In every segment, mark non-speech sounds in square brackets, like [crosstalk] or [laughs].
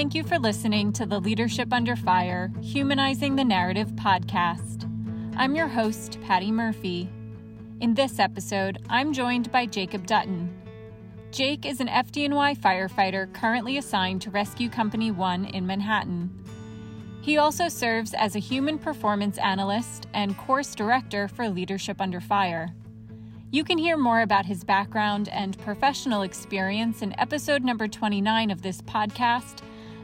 Thank you for listening to the Leadership Under Fire Humanizing the Narrative podcast. I'm your host, Patti Murphy. In this episode, I'm joined by Jacob Dutton. Jake is an FDNY firefighter currently assigned to Rescue Company 1 in Manhattan. He also serves as a human performance analyst and course director for Leadership Under Fire. You can hear more about his background and professional experience in episode number 29 of this podcast,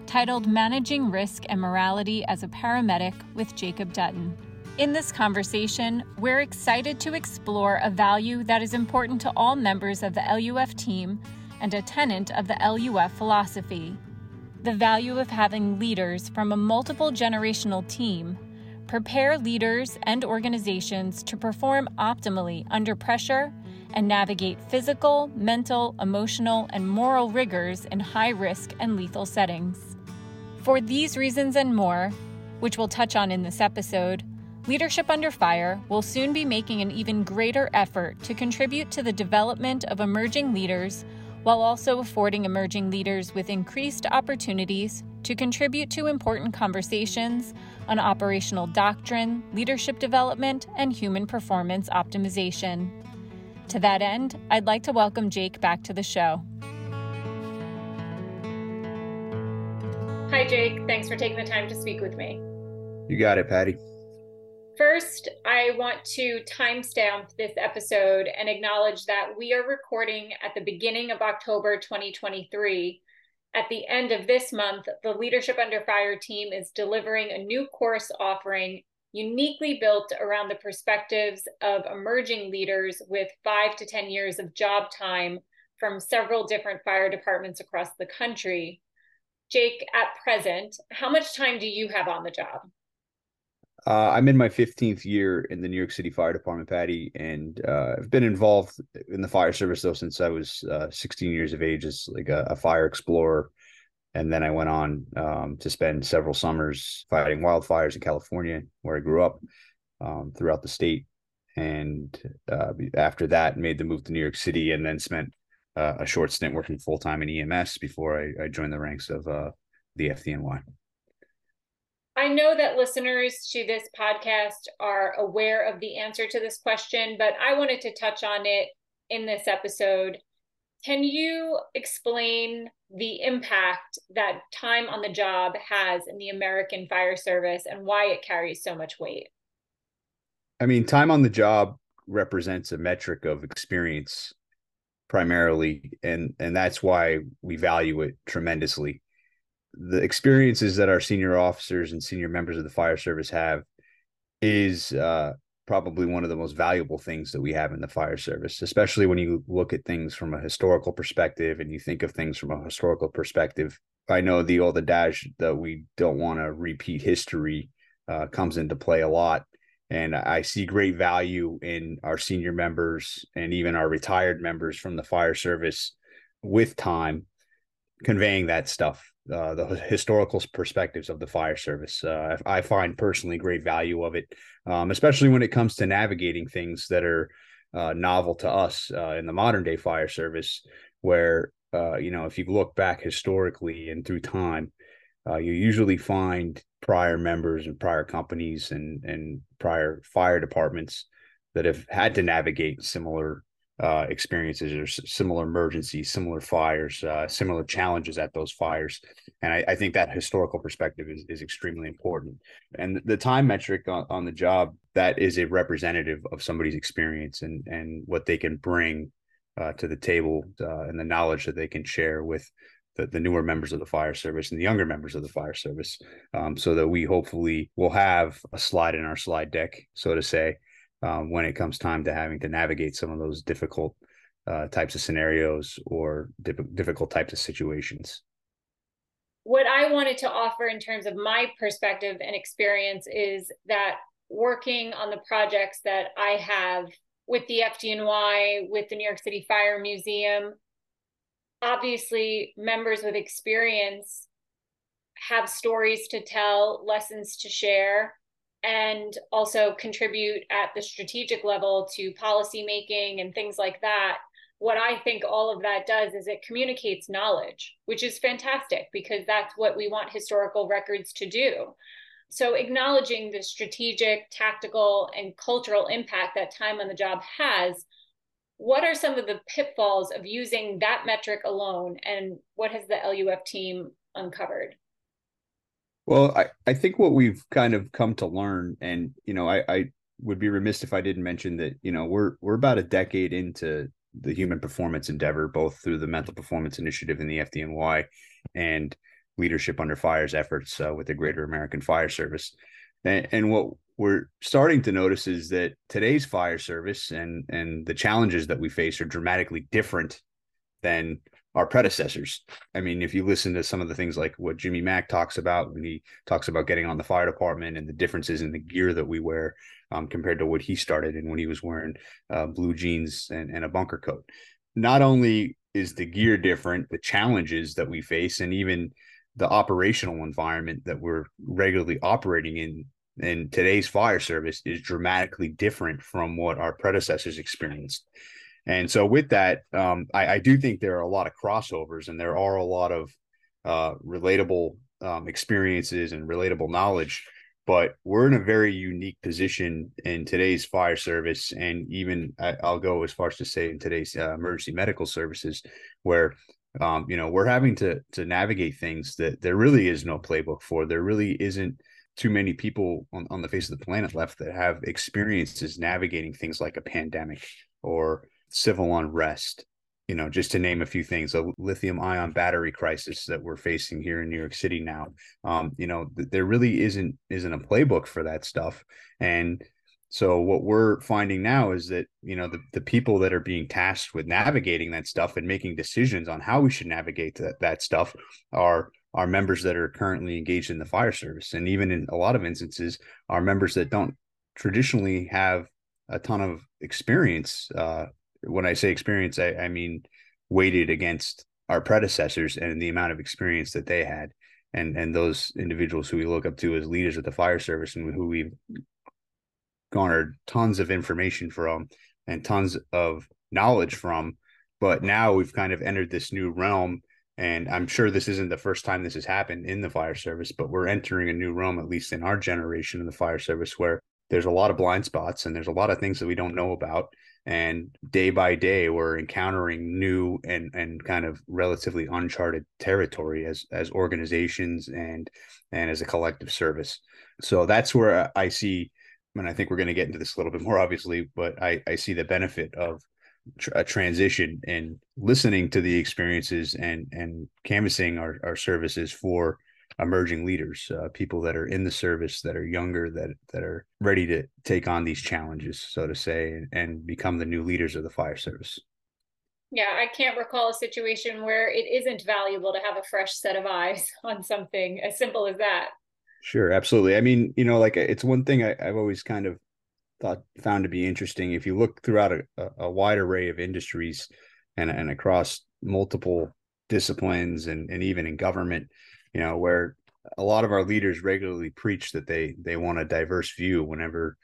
titled Managing Risk and Morality as a Paramedic with Jacob Dutton. In this conversation, we're excited to explore a value that is important to all members of the LUF team and a tenet of the LUF philosophy the value of having leaders from a multiple generational team prepare leaders and organizations to perform optimally under pressure and navigate physical, mental, emotional, and moral rigors in high risk and lethal settings. For these reasons and more, which we'll touch on in this episode, Leadership Under Fire will soon be making an even greater effort to contribute to the development of emerging leaders while also affording emerging leaders with increased opportunities to contribute to important conversations on operational doctrine, leadership development, and human performance optimization. To that end, I'd like to welcome Jake back to the show. Hi, Jake. Thanks for taking the time to speak with me. You got it, Patti. First, I want to timestamp this episode and acknowledge that we are recording at the beginning of October 2023. At the end of this month, the Leadership Under Fire team is delivering a new course offering uniquely built around the perspectives of emerging leaders with five to 10 years of job time from several different fire departments across the country. Jake, at present, how much time do you have on the job? Uh, I'm in my 15th year in the New York City Fire Department, Patti, and uh, I've been involved in the fire service though since I was uh, 16 years of age as like a, a fire explorer, and then I went on um, to spend several summers fighting wildfires in California, where I grew up, um, throughout the state, and uh, after that, made the move to New York City, and then spent uh, a short stint working full time in EMS before I, I, joined the ranks of uh, the FDNY. I know that listeners to this podcast are aware of the answer to this question, but I wanted to touch on it in this episode. Can you explain the impact that time on the job has in the American fire service and why it carries so much weight? I mean, time on the job represents a metric of experience primarily and and that's why we value it tremendously the experiences that our senior officers and senior members of the fire service have is uh, probably one of the most valuable things that we have in the fire service, especially when you look at things from a historical perspective and you think of things from a historical perspective. I know the old adage that we don't want to repeat history uh, comes into play a lot. And I see great value in our senior members and even our retired members from the fire service with time conveying that stuff uh, the historical perspectives of the fire service. Uh, I, find personally great value of it, um, especially when it comes to navigating things that are uh, novel to us uh, in the modern day fire service, where uh, you know if you look back historically and through time, uh, you usually find prior members and prior companies and and prior fire departments that have had to navigate similar uh, experiences or similar emergencies, similar fires, uh, similar challenges at those fires. And I, I, think that historical perspective is, is extremely important. And the time metric on, on the job, that is a representative of somebody's experience and, and what they can bring uh, to the table uh, and the knowledge that they can share with the, the, newer members of the fire service and the younger members of the fire service um, so that we hopefully will have a slide in our slide deck, so to say, um, when it comes time to having to navigate some of those difficult uh, types of scenarios or difficult types of situations. what I wanted to offer in terms of my perspective and experience is that working on the projects that I have with the FDNY, with the New York City Fire Museum, obviously members with experience have stories to tell, lessons to share, and also contribute at the strategic level to policy making and things like that. What I think all of that does is it communicates knowledge, which is fantastic because that's what we want historical records to do. So, acknowledging the strategic, tactical, and cultural impact that time on the job has, what are some of the pitfalls of using that metric alone, and what has the LUF team uncovered? Well, I, I think what we've kind of come to learn, and you know, I, I would be remiss if I didn't mention that, you know, we're we're about a decade into the human performance endeavor, both through the mental performance initiative in the FDNY and leadership under fire's efforts uh, with the Greater American Fire Service. And, and what we're starting to notice is that today's fire service and and the challenges that we face are dramatically different than our predecessors. I mean, if you listen to some of the things like what Jimmy Mack talks about when he talks about getting on the fire department and the differences in the gear that we wear um, compared to what he started in when he was wearing uh, blue jeans and, and a bunker coat. Not only is the gear different, the challenges that we face, and even the operational environment that we're regularly operating in in today's fire service is dramatically different from what our predecessors experienced. And so, with that, um, I, I, do think there are a lot of crossovers, and there are a lot of uh, relatable um, experiences and relatable knowledge. But we're in a very unique position in today's fire service, and even I, will go as far as to say in today's uh, emergency medical services, where um, you know we're having to to navigate things that there really is no playbook for. There really isn't too many people on, on the face of the planet left that have experiences navigating things like a pandemic or civil unrest you know just to name a few things. A lithium ion battery crisis that we're facing here in new york city now. Um, you know th- there really isn't isn't a playbook for that stuff. And so what we're finding now is that you know the, the people that are being tasked with navigating that stuff and making decisions on how we should navigate that, that stuff are are members that are currently engaged in the fire service and even in a lot of instances are members that don't traditionally have a ton of experience uh, when I say experience, I, I mean weighted against our predecessors and the amount of experience that they had, and and those individuals who we look up to as leaders of the fire service and who we've garnered tons of information from and tons of knowledge from. But now we've kind of entered this new realm and I'm sure this isn't the first time this has happened in the fire service, but we're entering a new realm, at least in our generation in the fire service, where there's a lot of blind spots and there's a lot of things that we don't know about. And day by day we're encountering new and and kind of relatively uncharted territory as as organizations and and as a collective service. So that's where i see and i think we're going to get into this a little bit more obviously but i i see the benefit of a transition and listening to the experiences and and canvassing our, our services for emerging leaders, uh, people that are in the service that are younger, that that are ready to take on these challenges, so to say, and, and become the new leaders of the fire service. Yeah, I can't recall a situation where it isn't valuable to have a fresh set of eyes [laughs] on something as simple as that. Sure, absolutely. I mean, you know, like it's one thing I, have always kind of thought found to be interesting. If you look throughout a, a wide array of industries and and across multiple disciplines and and even in government, you know, where a lot of our leaders regularly preach that they they want a diverse view whenever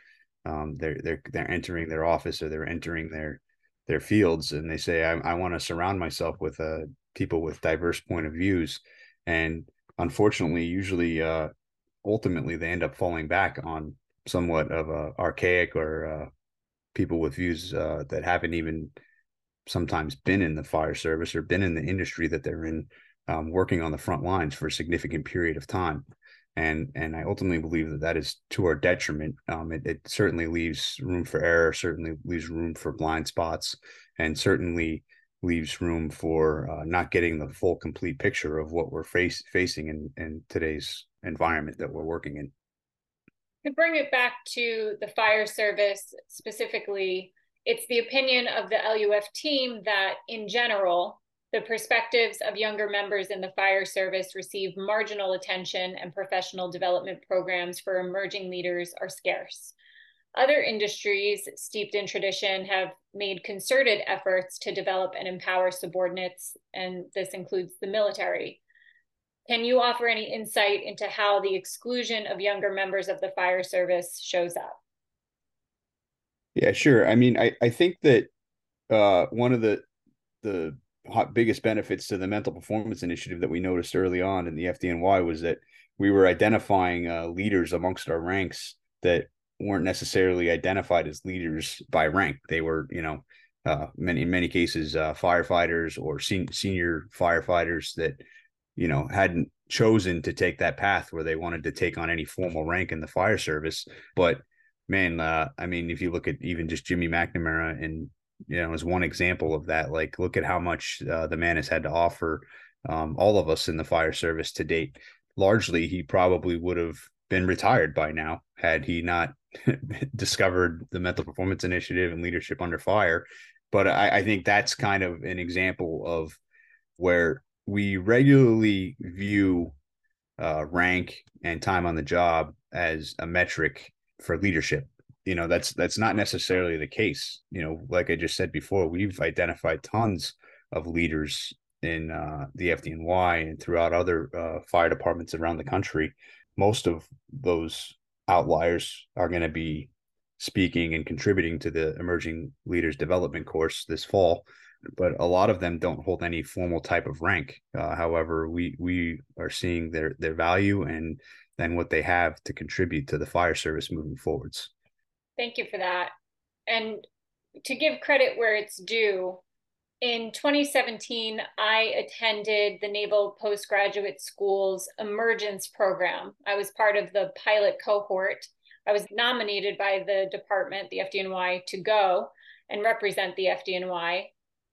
um, they're they're they're entering their office or they're entering their their fields, and they say, "I, I want to surround myself with uh, people with diverse point of views," and unfortunately, usually, uh, ultimately, they end up falling back on somewhat of a archaic or uh, people with views uh, that haven't even sometimes been in the fire service or been in the industry that they're in um, working on the front lines for a significant period of time. And and I ultimately believe that that is to our detriment. Um, it, it certainly leaves room for error, certainly leaves room for blind spots, and certainly leaves room for uh, not getting the full complete picture of what we're face, facing in, in today's environment that we're working in. To bring it back to the fire service specifically, it's the opinion of the LUF team that in general, the perspectives of younger members in the fire service receive marginal attention, and professional development programs for emerging leaders are scarce. Other industries steeped in tradition have made concerted efforts to develop and empower subordinates, and this includes the military. Can you offer any insight into how the exclusion of younger members of the fire service shows up? Yeah, sure. I mean, I, I think that uh, one of the the biggest benefits to the mental performance initiative that we noticed early on in the FDNY was that we were identifying uh, leaders amongst our ranks that weren't necessarily identified as leaders by rank. They were, you know, uh, many in many cases uh, firefighters or sen- senior firefighters that, you know, hadn't chosen to take that path where they wanted to take on any formal rank in the fire service. But man, uh, I mean, if you look at even just Jimmy McNamara and you know, as one example of that. Like, look at how much uh, the man has had to offer um, all of us in the fire service to date. Largely, he probably would have been retired by now had he not [laughs] discovered the mental performance initiative and leadership under fire. But I, I think that's kind of an example of where we regularly view uh, rank and time on the job as a metric for leadership. You know that's that's not necessarily the case. You know like i just said before we've identified tons of leaders in uh, the fdny and throughout other uh, fire departments around the country. Most of those outliers are going to be speaking and contributing to the emerging leaders development course this fall but a lot of them don't hold any formal type of rank uh, however we we are seeing their their value and then what they have to contribute to the fire service moving forwards Thank you for that. And to give credit where it's due, in 2017, I attended the Naval Postgraduate School's Emergence Program. I was part of the pilot cohort. I was nominated by the department, the FDNY, to go and represent the FDNY.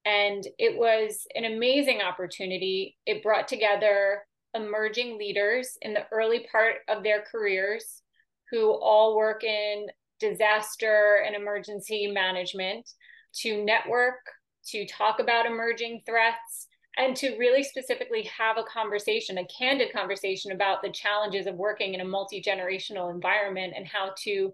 And it was an amazing opportunity. It brought together emerging leaders in the early part of their careers who all work in disaster and emergency management, to network, to talk about emerging threats, and to really specifically have a conversation, a candid conversation about the challenges of working in a multi generational environment and how to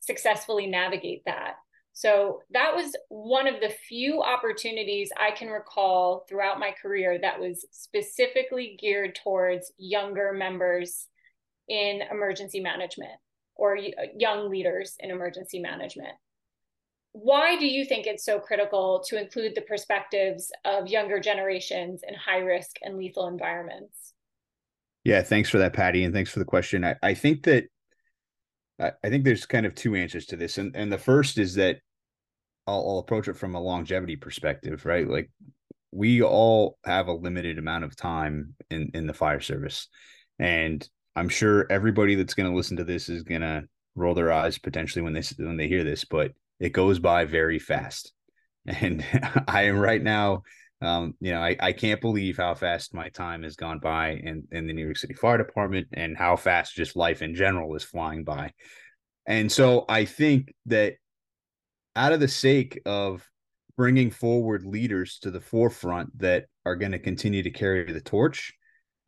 successfully navigate that. So that was one of the few opportunities I can recall throughout my career that was specifically geared towards younger members in emergency management or uh, young leaders in emergency management. Why do you think it's so critical to include the perspectives of younger generations in high risk and lethal environments? Yeah, thanks for that, Patti, and thanks for the question. I, I think that I, I think there's kind of two answers to this, and and the first is that I'll, I'll approach it from a longevity perspective, right? Like we all have a limited amount of time in in the fire service, and I'm sure everybody that's going to listen to this is going to roll their eyes potentially when they when they hear this, but it goes by very fast. [laughs] And I am right now, um, you know, I, I can't believe how fast my time has gone by in, in the New York City Fire Department and how fast just life in general is flying by. And so I think that out of the sake of bringing forward leaders to the forefront that are going to continue to carry the torch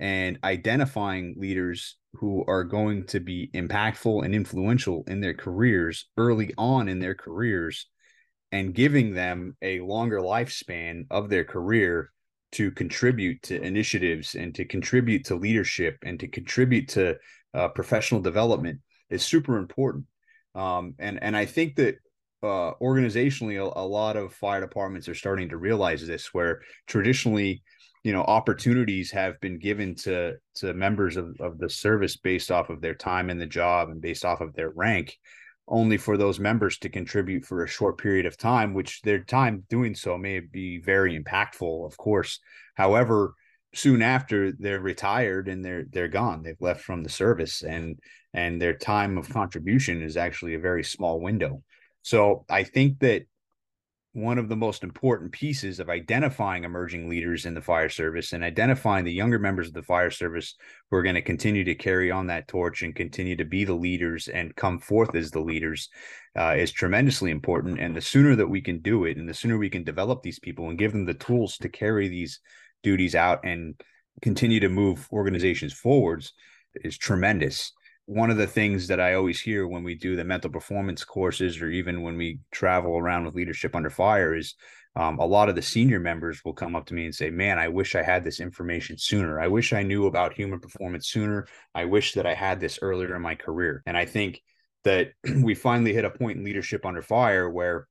and identifying leaders who are going to be impactful and influential in their careers early on in their careers and giving them a longer lifespan of their career to contribute to initiatives and to contribute to leadership and to contribute to uh, professional development is super important. Um, and and I think that uh, organizationally, a, a lot of fire departments are starting to realize this, where traditionally you know opportunities have been given to to members of, of the service based off of their time in the job and based off of their rank only for those members to contribute for a short period of time which their time doing so may be very impactful of course. However soon after they're retired and they're they're gone. They've left from the service and and their time of contribution is actually a very small window so i think that one of the most important pieces of identifying emerging leaders in the fire service and identifying the younger members of the fire service who are going to continue to carry on that torch and continue to be the leaders and come forth as the leaders uh, is tremendously important. And the sooner that we can do it, and the sooner we can develop these people and give them the tools to carry these duties out and continue to move organizations forwards, is tremendous one of the things that I always hear when we do the mental performance courses, or even when we travel around with Leadership Under Fire, is um, a lot of the senior members will come up to me and say, Man, I wish I had this information sooner. I wish I knew about human performance sooner. I wish that I had this earlier in my career. And I think that [clears throat] we finally hit a point in Leadership Under Fire where,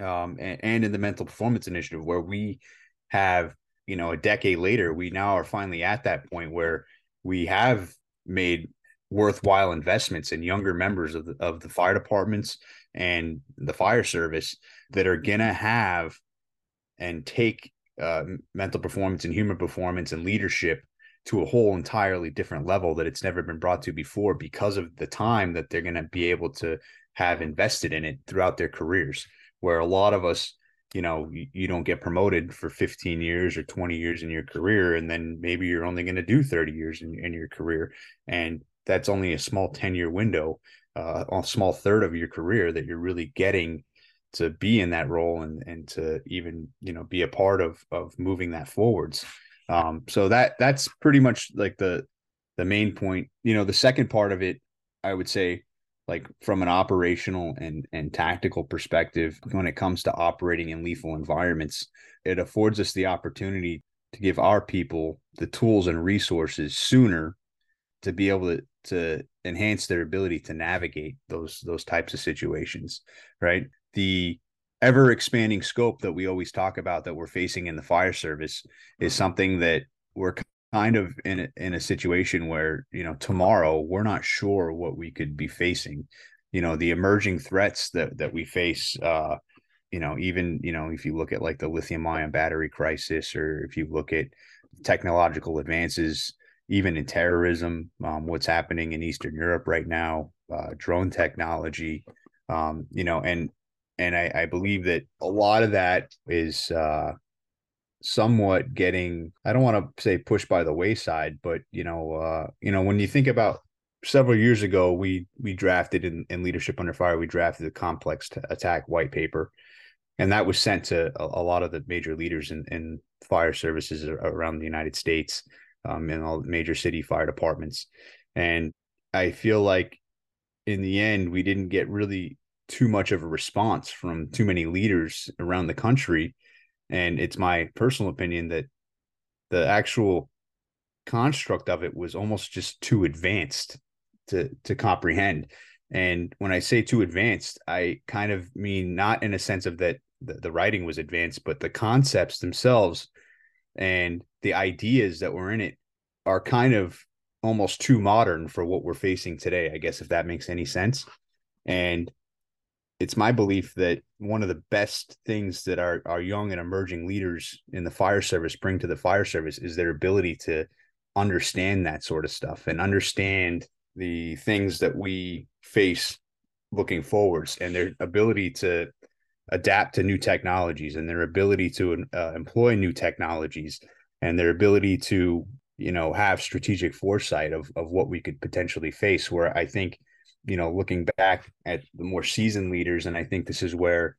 um, and, and in the mental performance initiative, where we have, you know, a decade later, we now are finally at that point where we have made worthwhile investments in younger members of the, of the fire departments and the fire service that are going to have and take uh, mental performance and human performance and leadership to a whole entirely different level that it's never been brought to before because of the time that they're going to be able to have invested in it throughout their careers where a lot of us you know you, you don't get promoted for 15 years or 20 years in your career and then maybe you're only going to do 30 years in, in your career and that's only a small 10 year window, uh, a small third of your career that you're really getting to be in that role and and to even you know be a part of of moving that forwards. Um, so that that's pretty much like the the main point. You know, the second part of it, I would say, like from an operational and and tactical perspective, when it comes to operating in lethal environments, it affords us the opportunity to give our people the tools and resources sooner to be able to to enhance their ability to navigate those those types of situations right? The ever expanding scope that we always talk about that we're facing in the fire service is something that we're kind of in a, in a situation where you know tomorrow we're not sure what we could be facing. You know the emerging threats that that we face uh you know even you know if you look at like the lithium ion battery crisis or if you look at technological advances even in terrorism, um, what's happening in Eastern Europe right now, uh, drone technology, um, you know, and and I, I, believe that a lot of that is uh, somewhat getting I don't want to say pushed by the wayside, but you know, uh, you know, when you think about several years ago, we we drafted in, in leadership under fire, we drafted the complex attack white paper, and that was sent to a, a lot of the major leaders in, in fire services around the United States um, in all major city fire departments. And I feel like in the end, we didn't get really too much of a response from too many leaders around the country. And it's my personal opinion that the actual construct of it was almost just too advanced to to comprehend. And when I say too advanced, I kind of mean not in a sense of that the, the writing was advanced, but the concepts themselves and the ideas that were in it are kind of almost too modern for what we're facing today, I guess, if that makes any sense. And it's my belief that one of the best things that our, our young and emerging leaders in the fire service bring to the fire service is their ability to understand that sort of stuff and understand the things that we face looking forwards and their ability to adapt to new technologies and their ability to uh, employ new technologies and their ability to you know have strategic foresight of of what we could potentially face where i think you know looking back at the more seasoned leaders and i think this is where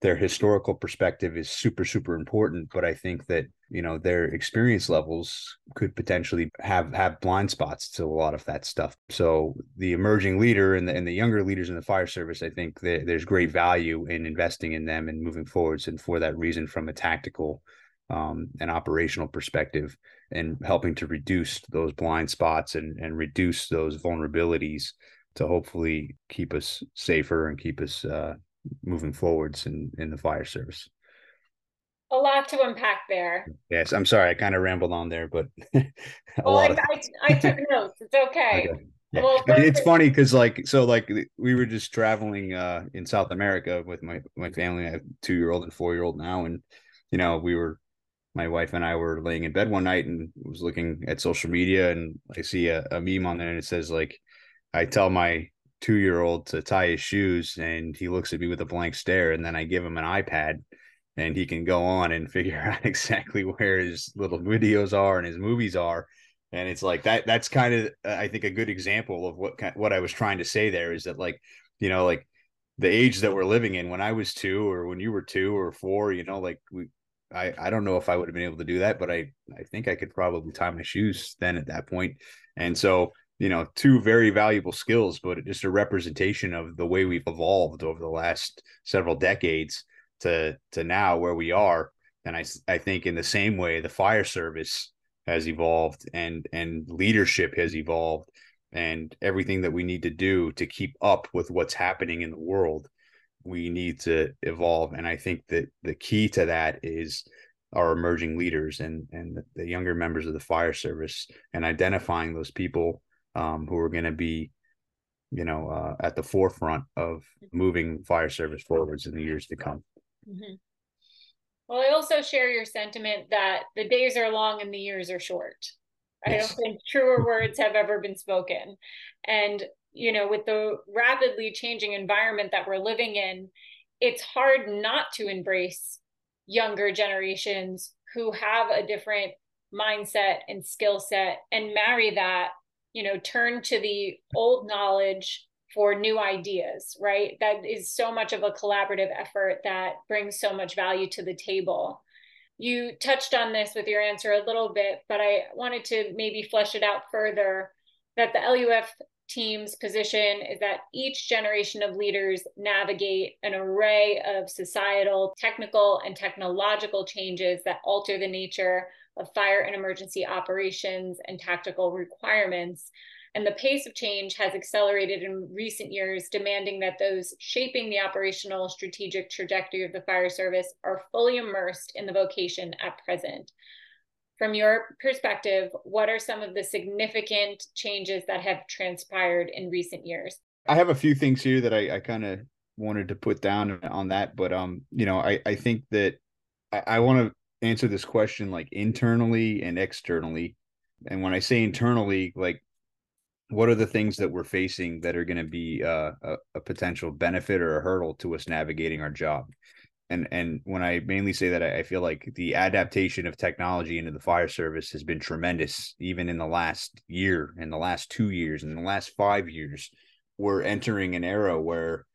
their historical perspective is super super important but i think that you know their experience levels could potentially have have blind spots to a lot of that stuff. So the emerging leader and the, and the younger leaders in the fire service i think there's great value in investing in them and moving forwards and for that reason from a tactical um, and operational perspective and helping to reduce those blind spots and and reduce those vulnerabilities to hopefully keep us safer and keep us uh, moving forwards in in the fire service a lot to unpack there yes i'm sorry i kind of rambled on there but [laughs] well, I, of... I, I, took notes it's okay, okay. Yeah. Well, it's funny because like so like we were just traveling uh in South America with my my family. I have two year old and four year old now, and you know we were my wife and I were laying in bed one night and was looking at social media and I see a, a meme on there and it says like I tell my two year old to tie his shoes and he looks at me with a blank stare and then I give him an iPad and he can go on and [laughs] figure out exactly where his little videos are and his movies are. And it's like that that's kind of uh, i think a good example of what what i was trying to say there is that like you know like the age that we're living in when i was two or when you were two or four you know like we i i don't know if i would have been able to do that but i i think i could probably tie my shoes then at that point. And so you know two very valuable skills but just a representation of the way we've evolved over the last several decades to to now where we are. And i i think in the same way the fire service has evolved and and leadership has evolved and everything that we need to do to keep up with what's happening in the world we need to evolve and i think that the key to that is our emerging leaders and and the younger members of the fire service and identifying those people um, who are going to be you know uh, at the forefront of moving fire service forwards in the years to come mm-hmm. Well, I also share your sentiment that the days are long and the years are short. I don't think truer words have ever been spoken. And, you know, with the rapidly changing environment that we're living in, it's hard not to embrace younger generations who have a different mindset and skill set and marry that, you know, turn to the old knowledge for new ideas, right? That is so much of a collaborative effort that brings so much value to the table. You touched on this with your answer a little bit, but I wanted to maybe flesh it out further that the LUF team's position is that each generation of leaders navigate an array of societal, technical, and technological changes that alter the nature of fire and emergency operations and tactical requirements and the pace of change has accelerated in recent years, demanding that those shaping the operational strategic trajectory of the fire service are fully immersed in the vocation at present. From your perspective, what are some of the significant changes that have transpired in recent years? I have a few things here that I, I kind of wanted to put down on that, but um, you know, I, I think that I, I want to answer this question like internally and externally. And when I say internally, like what are the things that we're facing that are going to be uh, a, a, potential benefit or a hurdle to us navigating our job and and when i mainly say that I, feel like the adaptation of technology into the fire service has been tremendous even in the last year in the last two years in the last five years. We're entering an era where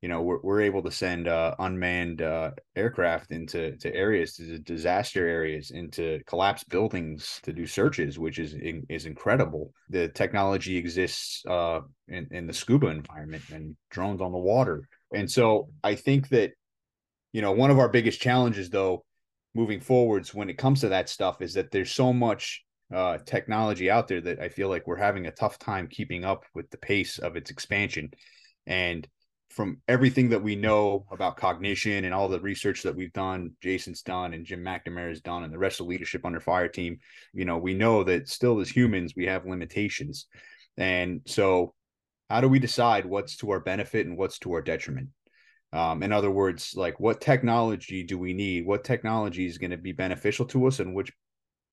you know we're, we're able to send uh, unmanned uh, aircraft into to areas to disaster areas into collapsed buildings to do searches which is is incredible. The technology exists uh, in, in the scuba environment and drones on the water. And so i think that you know one of our biggest challenges though moving forwards when it comes to that stuff is that there's so much uh, technology out there that i feel like we're having a tough time keeping up with the pace of its expansion and from everything that we know about cognition and all the research that we've done, Jason's done and Jim McNamara's done, and the rest of the leadership under fire team, you know, we know that still as humans, we have limitations. And so, how do we decide what's to our benefit and what's to our detriment? Um, in other words, like what technology do we need? What technology is going to be beneficial to us, and which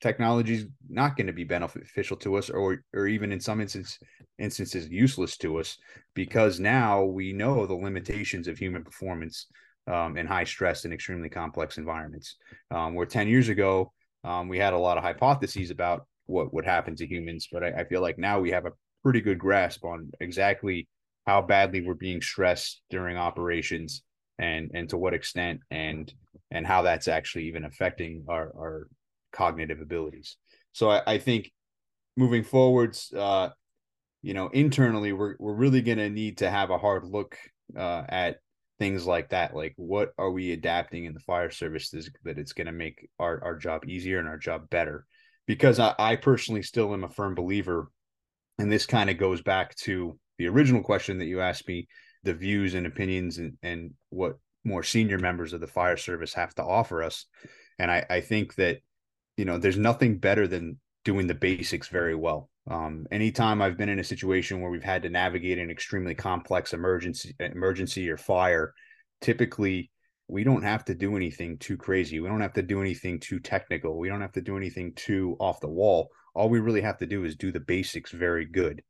technology is not going to be beneficial to us or or even in some instances instances useless to us because now we know the limitations of human performance um, in high stress and extremely complex environments um, where 10 years ago um, we had a lot of hypotheses about what would happen to humans but I, I feel like now we have a pretty good grasp on exactly how badly we're being stressed during operations and and to what extent and and how that's actually even affecting our our cognitive abilities. So I, I think moving forwards, uh, you know, internally, we're we're really going to need to have a hard look uh, at things like that. Like, what are we adapting in the fire service that it's going to make our our job easier and our job better? Because I, I personally still am a firm believer, and this kind of goes back to the original question that you asked me, the views and opinions and and what more senior members of the fire service have to offer us. And I, I think that you know, there's nothing better than doing the basics very well. Um, anytime I've been in a situation where we've had to navigate an extremely complex emergency, emergency or fire, typically we don't have to do anything too crazy. We don't have to do anything too technical. We don't have to do anything too off the wall. All we really have to do is do the basics very good.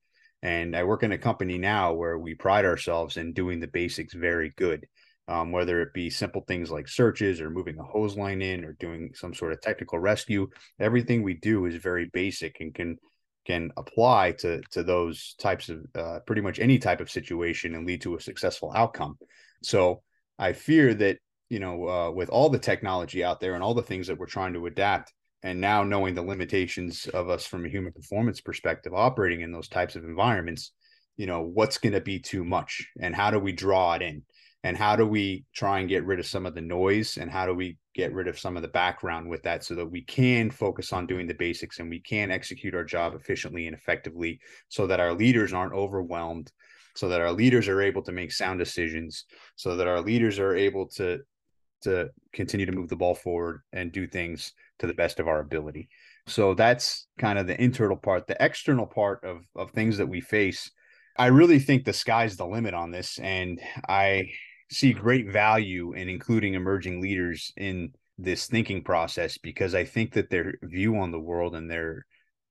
And I work in a company now where we pride ourselves in doing the basics very good. um, whether it be simple things like searches or moving a hose line in or doing some sort of technical rescue. Everything we do is very basic and can can apply to to those types of uh, pretty much any type of situation and lead to a successful outcome. So I fear that you know uh, with all the technology out there and all the things that we're trying to adapt, and now knowing the limitations of us from a human performance perspective, operating in those types of environments, you know what's going to be too much, and how do we draw it in, and how do we try and get rid of some of the noise, and how do we get rid of some of the background with that so that we can focus on doing the basics and we can execute our job efficiently and effectively so that our leaders aren't overwhelmed so that our leaders are able to make sound decisions so that our leaders are able to to continue to move the ball forward and do things to the best of our ability. So that's kind of the internal part. The external part of of things that we face i really think the sky's the limit on this. And i see great value in including emerging leaders in this thinking process because I think that their view on the world and their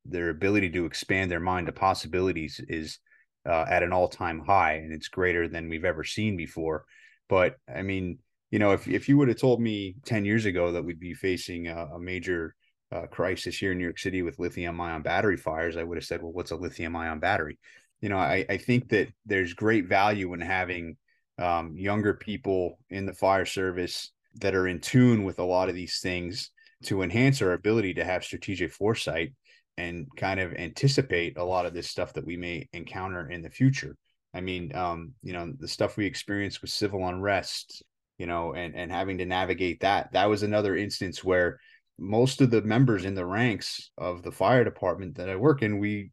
their ability to expand their mind to possibilities is uh, at an all time high and it's greater than we've ever seen before. But I mean, you know, if if you would have told me ten years ago that we'd be facing a, a major uh, crisis here in New York City with lithium ion battery fires, I would have said, well, what's a lithium ion battery? You know, I, I think that there's great value in having um, younger people in the fire service that are in tune with a lot of these things to enhance our ability to have strategic foresight and kind of anticipate a lot of this stuff that we may encounter in the future. I mean, um, you know, the stuff we experienced with civil unrest, you know, and and having to navigate that. That was another instance where most of the members in the ranks of the fire department that I work in, we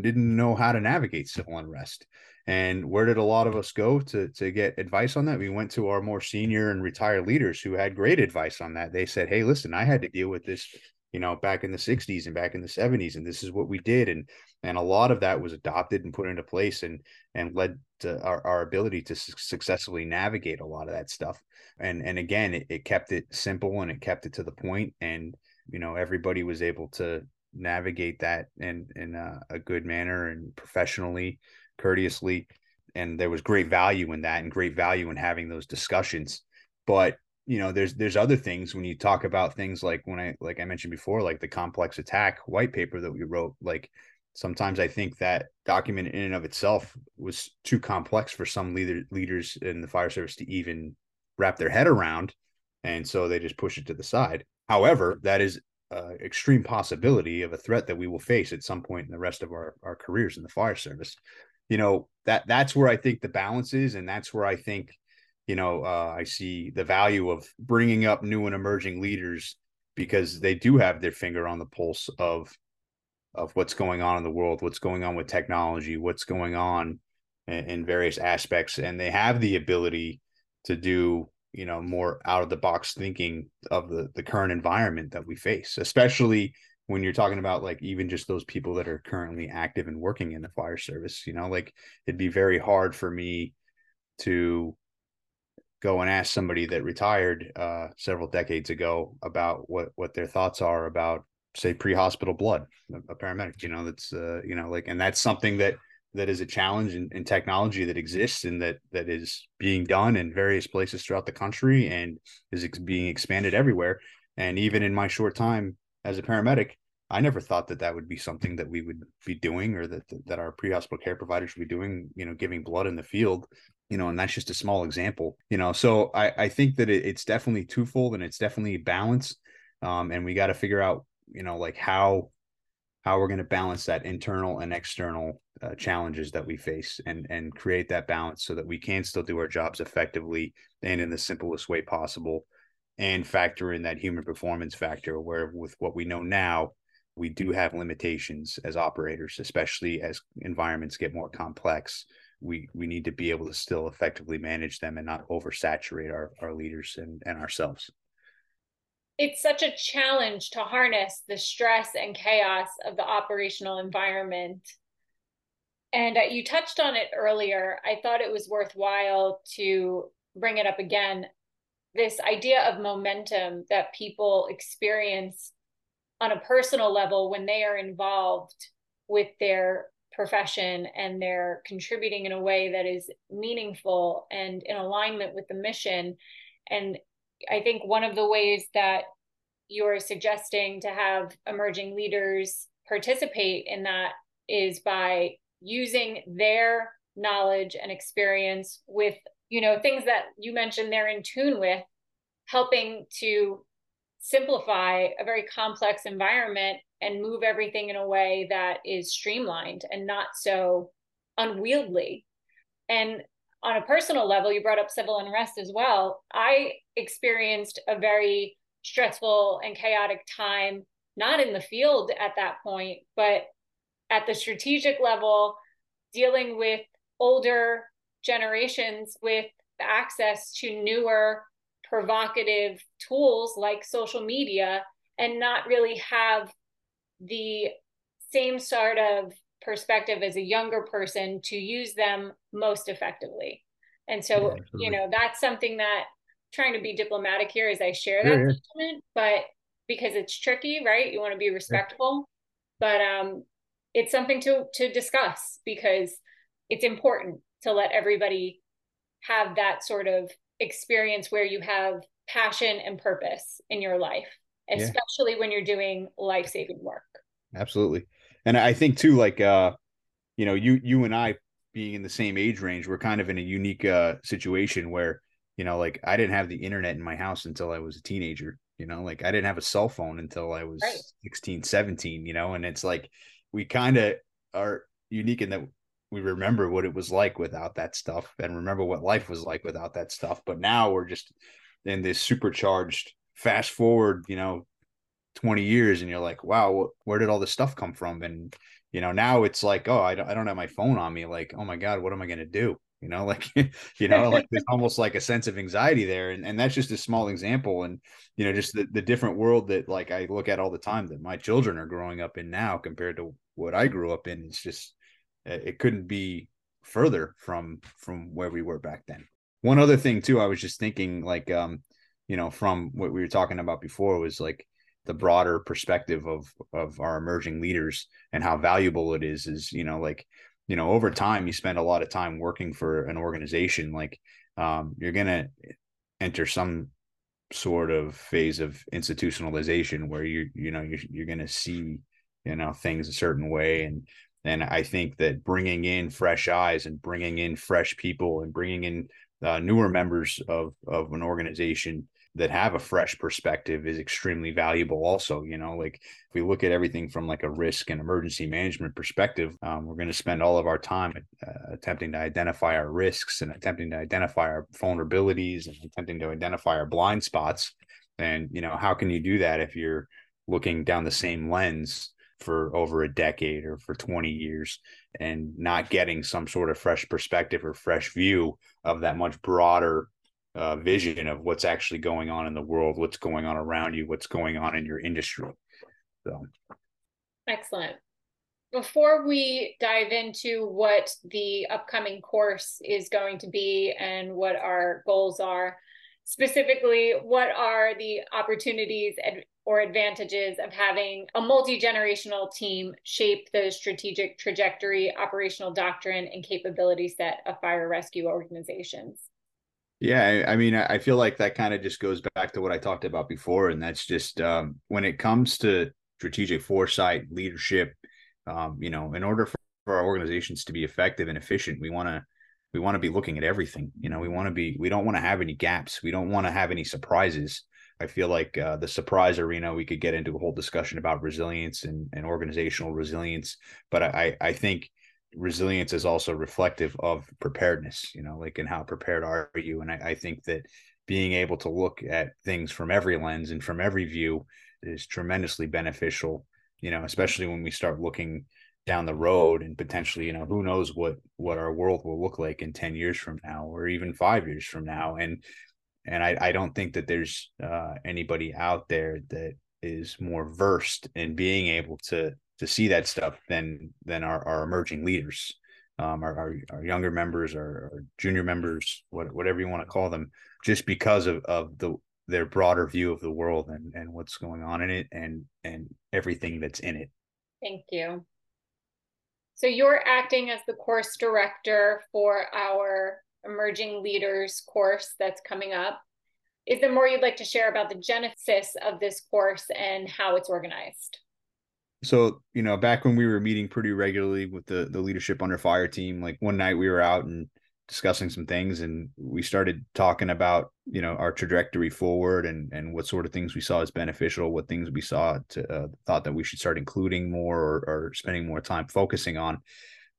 didn't know how to navigate civil unrest. And where did a lot of us go to to get advice on that? We went to our more senior and retired leaders who had great advice on that. They said, "Hey, listen, I had to deal with this, you know, back in the 60s and back in the 70s and this is what we did." And and a lot of that was adopted and put into place and and led to our, our ability to su- successfully navigate a lot of that stuff. And and again, it, it kept it simple and it kept it to the point and you know, everybody was able to navigate that in in a, a good manner and professionally courteously and there was great value in that and great value in having those discussions but you know there's there's other things when you talk about things like when i like i mentioned before like the complex attack white paper that we wrote like sometimes i think that document in and of itself was too complex for some leader, leaders in the fire service to even wrap their head around and so they just push it to the side. However that is uh, extreme possibility of a threat that we will face at some point in the rest of our, our careers in the fire service. You know that that's where I think the balance is, and that's where I think you know uh, I see the value of bringing up new and emerging leaders because they do have their finger on the pulse of of what's going on in the world, what's going on with technology, what's going on in, in various aspects, and they have the ability to do you know more out of the box thinking of the the current environment that we face, especially when you're talking about like even just those people that are currently active and working in the fire service you know like it'd be very hard for me to go and ask somebody that retired uh, several decades ago about what what their thoughts are about say pre-hospital blood a paramedic you know that's uh, you know like and that's something that that is a challenge in, in technology that exists and that that is being done in various places throughout the country and is ex- being expanded everywhere and even in my short time as a paramedic, I never thought that that would be something that we would be doing or that that our pre-hospital care providers should be doing, you know, giving blood in the field, you know, and that's just a small example, you know. So I, I think that it, it's definitely twofold and it's definitely balanced. Um, and we got to figure out, you know, like how how we're going to balance that internal and external uh, challenges that we face and and create that balance so that we can still do our jobs effectively and in the simplest way possible and factor in that human performance factor where with what we know now we do have limitations as operators especially as environments get more complex. We we need to be able to still effectively manage them and not oversaturate our, our leaders and, and ourselves it's such a challenge to harness the stress and chaos of the operational environment. And uh, you touched on it earlier. I thought it was worthwhile to bring it up again. This idea of momentum that people experience on a personal level when they are involved with their profession and they're contributing in a way that is meaningful and in alignment with the mission. And I think one of the ways that you're suggesting to have emerging leaders participate in that is by using their knowledge and experience with you know things that you mentioned they're in tune with helping to simplify a very complex environment and move everything in a way that is streamlined and not so unwieldy. And on a personal level you brought up civil unrest as well. I experienced a very stressful and chaotic time not in the field at that point but at the strategic level dealing with older generations with access to newer provocative tools like social media and not really have the same sort of perspective as a younger person to use them most effectively. And so, yeah, you know, that's something that trying to be diplomatic here as I share that yeah, sentiment, but because it's tricky, right? You want to be respectful, but um it's something to to discuss because it's important to let everybody have that sort of experience where you have passion and purpose in your life, especially yeah. when you're doing life saving work. Absolutely. And I think too, like, uh, you know, you, you and I being in the same age range, we're kind of in a unique, uh, situation where, you know, like I didn't have the internet in my house until I was a teenager, you know, like I didn't have a cell phone until I was right. 16, 17, you know, and it's like, we kind of are unique in that we remember what it was like without that stuff and remember what life was like without that stuff. But now we're just in this supercharged fast forward, you know, 20 years and you're like, wow, where did all this stuff come from? And, you know, now it's like, oh, I don't, I don't have my phone on me. Like, oh my God, what am I going to do? You know, [laughs] like, you know, like there's almost like a sense of anxiety there. And, and that's just a small example. And, you know, just the, the different world that like I look at all the time that my children are growing up in now compared to what I grew up in. It's just, it couldn't be further from from where we were back then one other thing too i was just thinking like um you know from what we were talking about before was like the broader perspective of of our emerging leaders and how valuable it is is you know like you know over time you spend a lot of time working for an organization like um you're to enter some sort of phase of institutionalization where you you know you're, you're to see you know things a certain way. And and I think that bringing in fresh eyes and bringing in fresh people and bringing in uh, newer members of of an organization that have a fresh perspective is extremely valuable also you know like if we look at everything from like a risk and emergency management perspective um, we're going to spend all of our time uh, attempting to identify our risks and attempting to identify our vulnerabilities and attempting to identify our blind spots. And you know how can you do that if you're looking down the same lens for over a decade or for 20 years and not getting some sort of fresh perspective or fresh view of that much broader uh, vision of what's actually going on in the world, what's going on around you, what's going on in your industry. So, excellent. Before we dive into what the upcoming course is going to be and what our goals are, specifically, what are the opportunities or advantages of having a multi-generational team shape the strategic trajectory, operational doctrine, and capability set of fire rescue organizations? Yeah, I mean, I feel like that kind of just goes back to what I talked about before, and that's just um, when it comes to strategic foresight, leadership. Um, you know, in order for, for our organizations to be effective and efficient, we want to we want to be looking at everything. You know, we want to be we don't want to have any gaps. We don't want to have any surprises. I feel like uh, the surprise arena, we could get into a whole discussion about resilience and, and organizational resilience. But I, I think resilience is also reflective of preparedness, you know, like, and how prepared are you? And I, I think that being able to look at things from every lens and from every view is tremendously beneficial, you know, especially when we start looking down the road and potentially, you know, who knows what what our world will look like in 10 years from now or even 5 years from now and and I, I don't think that there's uh, anybody out there that is more versed in being able to to see that stuff than than our, our emerging leaders um, our, our, our younger members our, our junior members what, whatever you want to call them just because of, of the their broader view of the world and, and what's going on in it and and everything that's in it thank you So you're acting as the course director for our emerging leaders course that's coming up. Is there more you'd like to share about the genesis of this course and how it's organized? So, you know, back when we were meeting pretty regularly with the the leadership under fire team, like one night we were out and discussing some things and we started talking about you know our trajectory forward and and what sort of things we saw as beneficial what things we saw to, uh, thought that we should start including more or, or spending more time focusing on.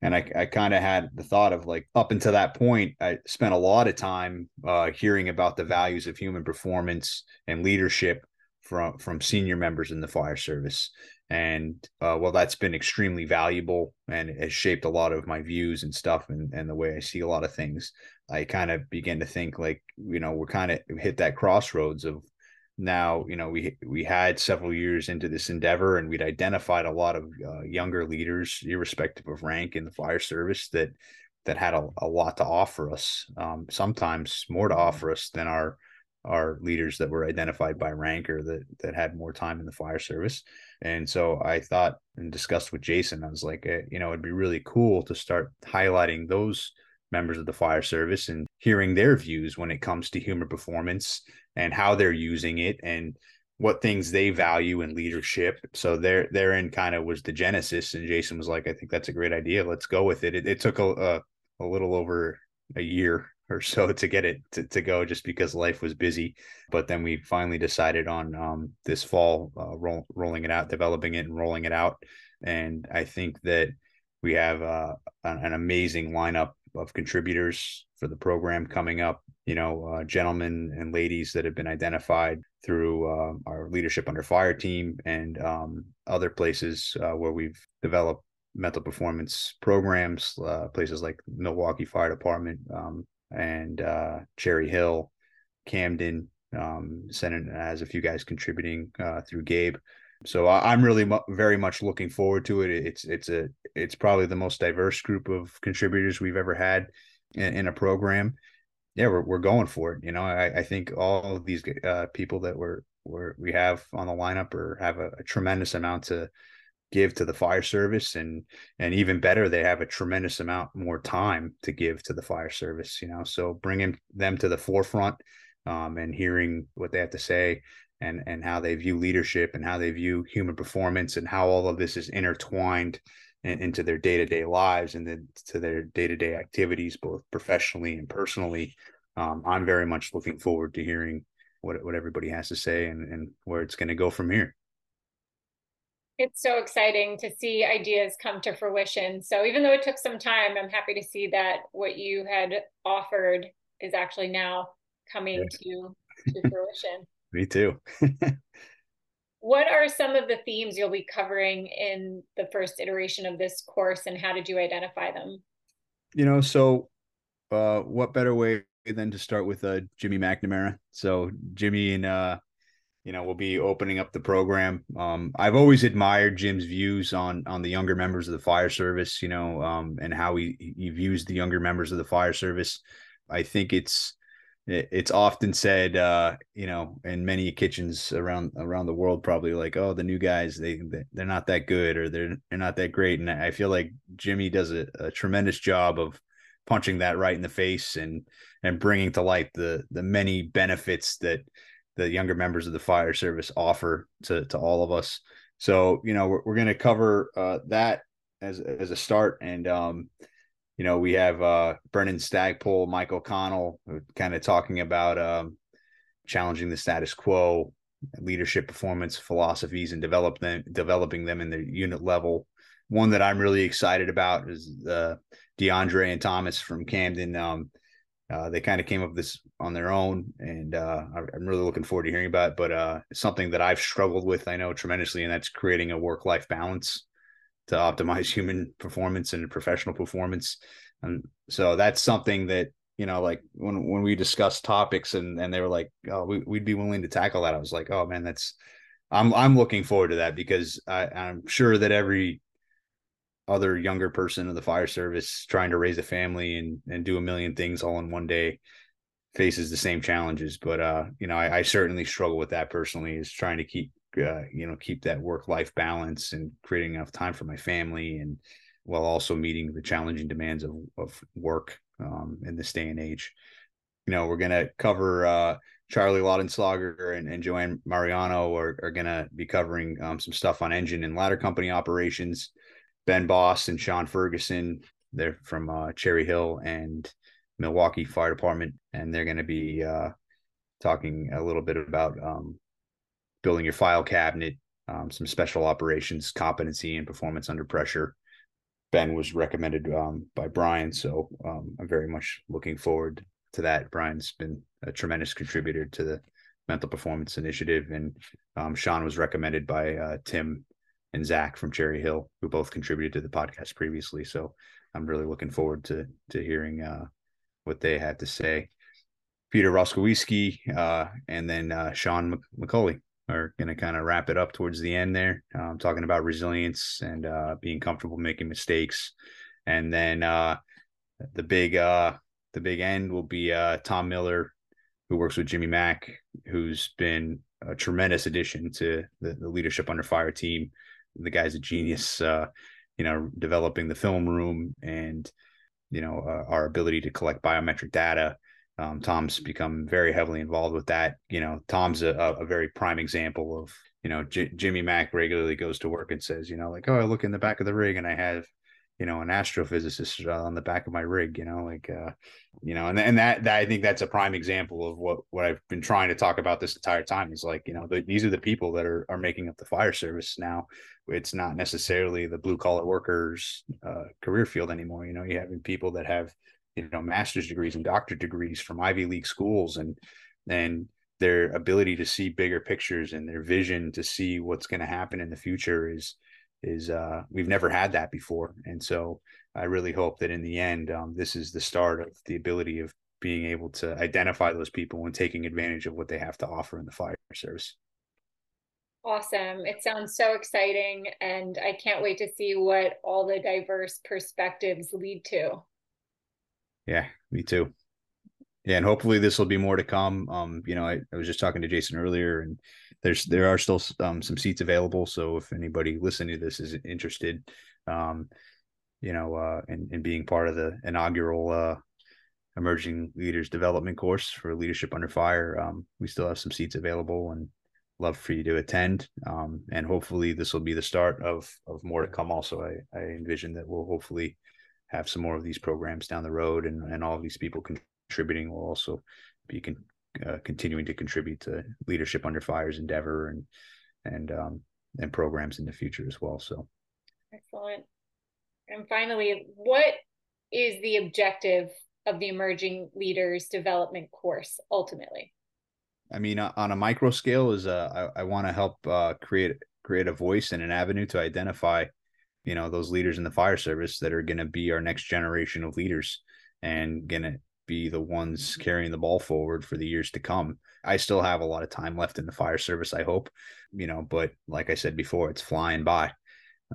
And i, I kind of had the thought of like up until that point i spent a lot of time uh, hearing about the values of human performance and leadership from from senior members in the fire service and uh, well that's been extremely valuable and has shaped a lot of my views and stuff and, and the way i see a lot of things. I kind of begin to think like you know we're kind of hit that crossroads of now you know we we had several years into this endeavor and we'd identified a lot of uh, younger leaders irrespective of rank in the fire service that that had a, a lot to offer us um, sometimes more to offer us than our our leaders that were identified by rank or that that had more time in the fire service and so I thought and discussed with Jason, I was like, eh, you know, it'd be really cool to start highlighting those members of the fire service and hearing their views when it comes to human performance and how they're using it and what things they value in leadership. So there, therein kind of was the genesis. And Jason was like, I think that's a great idea. Let's go with it. It, it took a, a, a little over a year or so [laughs] to get it to, to go just because life was busy. But then we finally decided on um, this fall uh, roll, rolling it out developing it and rolling it out. And i think that we have uh, an, an, amazing lineup of contributors for the program coming up you know uh, gentlemen and ladies that have been identified through uh, our leadership under fire team and um, other places uh, where we've developed mental performance programs uh, places like milwaukee fire department um, and uh, Cherry Hill, Camden. Um, Senate has a few guys contributing uh, through Gabe. So I, am really mu- very much looking forward to it. It's it's a it's probably the most diverse group of contributors we've ever had in, in a program. Yeah, we're we're going for it. You know, I, I think all of these uh, people that we're, we're we have on the lineup or have a, a tremendous amount to give to the fire service and and even better they have a tremendous amount more time to give to the fire service you know? So bringing them to the forefront um, and hearing what they have to say and and how they view leadership and how they view human performance and how all of this is intertwined in, into their day-to-day lives and then to their day-to-day activities both professionally and personally um, i'm very much looking forward to hearing what, what everybody has to say and, and where it's going to go from here it's so exciting to see ideas come to fruition. So even though it took some time, I'm happy to see that what you had offered is actually now coming yeah. to, to [laughs] fruition. Me too. [laughs] what are some of the themes you'll be covering in the first iteration of this course and how did you identify them? You know, so uh, what better way than to start with uh, Jimmy McNamara? So Jimmy and uh, you know, we'll be opening up the program. Um, I've always admired Jim's views on on the younger members of the fire service, you know, um, and how he he views the younger members of the fire service. I think it's it's often said, uh, you know, in many kitchens around around the world, probably like, oh, the new guys, they they're not that good or they're they're not that great. And I feel like Jimmy does a, a tremendous job of punching that right in the face and and bringing to light the the many benefits that the younger members of the fire service offer to to all of us. So you know we're, we're going to cover uh, that as as a start, and um, you know we have uh, Brennan Stagpole, Mike O'Connell, kind of talking about um, challenging the status quo, leadership performance philosophies, and develop them developing them in the unit level. One that I'm really excited about is uh, DeAndre and Thomas from Camden. Um, uh, they kind of came up this on their own, and uh, I'm really looking forward to hearing about it. But uh, something that I've struggled with, I know tremendously, and that's creating a work life balance to optimize [laughs] human performance and professional performance. And so that's something that you know, like when when we discussed topics and and they were like, "Oh, we, would be willing to tackle that," I was like, "Oh man, that's." I'm I'm looking forward to that because I, I'm sure that every other younger person in the fire service trying to raise a family and and do a million things all in one day faces the same challenges but uh you know I, I certainly struggle with that personally is trying to keep uh, you know keep that work life balance and creating enough time for my family and while also meeting the challenging demands of, of work um, in this day and age. You know, we're to cover uh, Charlie Laudenslager and, and Joanne Mariano are, are going to be covering um, some stuff on engine and ladder company operations. Ben Boss and Sean Ferguson, they're from uh, Cherry Hill and Milwaukee Fire Department, and they're going to be uh, talking a little bit about um, building your file cabinet, um, some special operations competency and performance under pressure. Ben was recommended um, by Brian, so um, I'm very much looking forward to that. Brian's been a tremendous contributor to the mental performance initiative, and um, Sean was recommended by uh, Tim and Zach from Cherry Hill, who both contributed to the podcast previously. So I'm really looking forward to to hearing uh, what they had to say. Peter Roskowski uh, and then uh, Sean McCulley are going to kind of wrap it up towards the end there, um, talking about resilience and uh, being comfortable making mistakes, and then uh, the big uh, the big end will be Tom Miller, who works with Jimmy Mack, who's been a tremendous addition to the, the leadership under fire team. The guy's a genius, uh, you know, developing the film room and you know uh, our ability to collect biometric data. Um, Tom's become very heavily involved with that. You know, Tom's a, a very prime example of you know J- Jimmy Mack regularly goes to work and says, you know, like, oh, I look in the back of the rig and I have you know, an astrophysicist uh, on the back of my rig, you know, like, uh, you know, and, and that, that I think that's a prime example of what, what I've been trying to talk about this entire time is like, you know, the, these are the people that are, are making up the fire service now. It's not necessarily the blue collar workers uh, career field anymore. You know, you having people that have, you know, master's degrees and doctorate degrees from Ivy League schools and, and their ability to see bigger pictures and their vision to see what's going to happen in the future is, is uh, we've never had that before, and so I really hope that in the end, um, this is the start of the ability of being able to identify those people and taking advantage of what they have to offer in the fire service. Awesome. It sounds so exciting. And I can't wait to see what all the diverse perspectives lead to. Yeah, me too. Yeah, and hopefully this will be more to come. Um, you know, I, I was just talking to Jason earlier, and there's there are still um, some seats available. So if anybody listening to this is interested, um, you know, uh, in, in being part of the inaugural uh, emerging leaders development course for leadership under fire, um, we still have some seats available, and love for you to attend. Um, and hopefully this will be the start of of more to come. Also, I I envision that we'll hopefully have some more of these programs down the road, and and all of these people contributing will also be con- uh, continuing to contribute to leadership under fire's endeavor and and um, and programs in the future as well. So excellent. And finally, what is the objective of the emerging leaders development course ultimately? I mean, on a micro scale, is uh, I, I want to help uh, create create a voice and an avenue to identify, you know, those leaders in the fire service that are going to be our next generation of leaders and going to be the ones carrying the ball forward for the years to come. I still have a lot of time left in the fire service, I hope, you know, but like I said before, it's flying by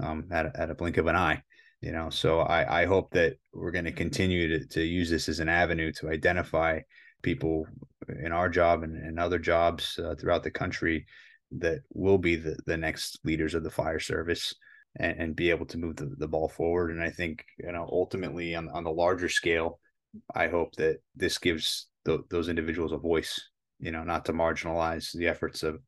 um, at, a, at a blink of an eye, you know. So I, I hope that we're going to continue to, to use this as an avenue to identify people in our job and, and other jobs uh, throughout the country that will be the, the next leaders of the fire service and, and be able to move the, the ball forward. And I think, you know, ultimately on, on the larger scale, I hope that this gives th- those individuals a voice, you know, not to marginalize the efforts of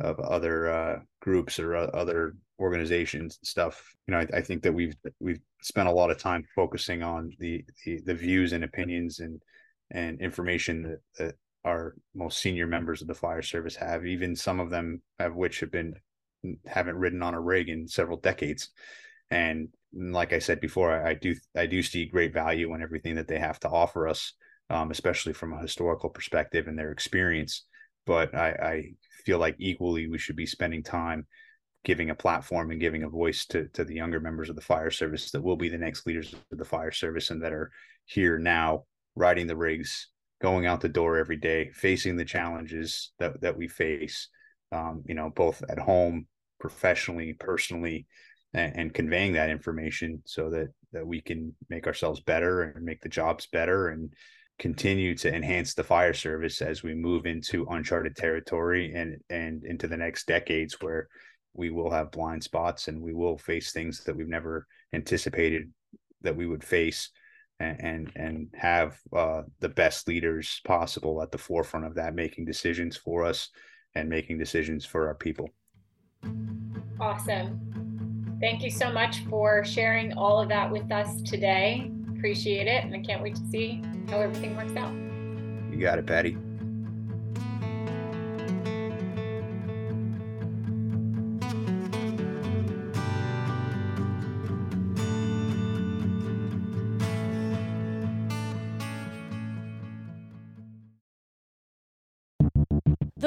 of other uh, groups or uh, other organizations and stuff. You know, I, I, think that we've we've spent a lot of time focusing on the the, the views and opinions and and information that, that our most senior members of the fire service have. Even some of them have which have been haven't ridden on a rig in several decades, and like I said before, I, I, do I do see great value in everything that they have to offer us, um, especially from a historical perspective and their experience. But I, I feel like equally we should be spending time giving a platform and giving a voice to to the younger members of the fire service that will be the next leaders of the fire service and that are here now riding the rigs going out the door every day facing the challenges that that we face um, you know both at home professionally personally and, and conveying that information so that that we can make ourselves better and make the jobs better and continue to enhance the fire service as we move into uncharted territory and and into the next decades where we will have blind spots and we will face things that we've never anticipated that we would face and and, and have uh, the best leaders possible at the forefront of that making decisions for us and making decisions for our people. Awesome thank you so much for sharing all of that with us today. Appreciate it and i can't wait to see how everything works out. You got it Patti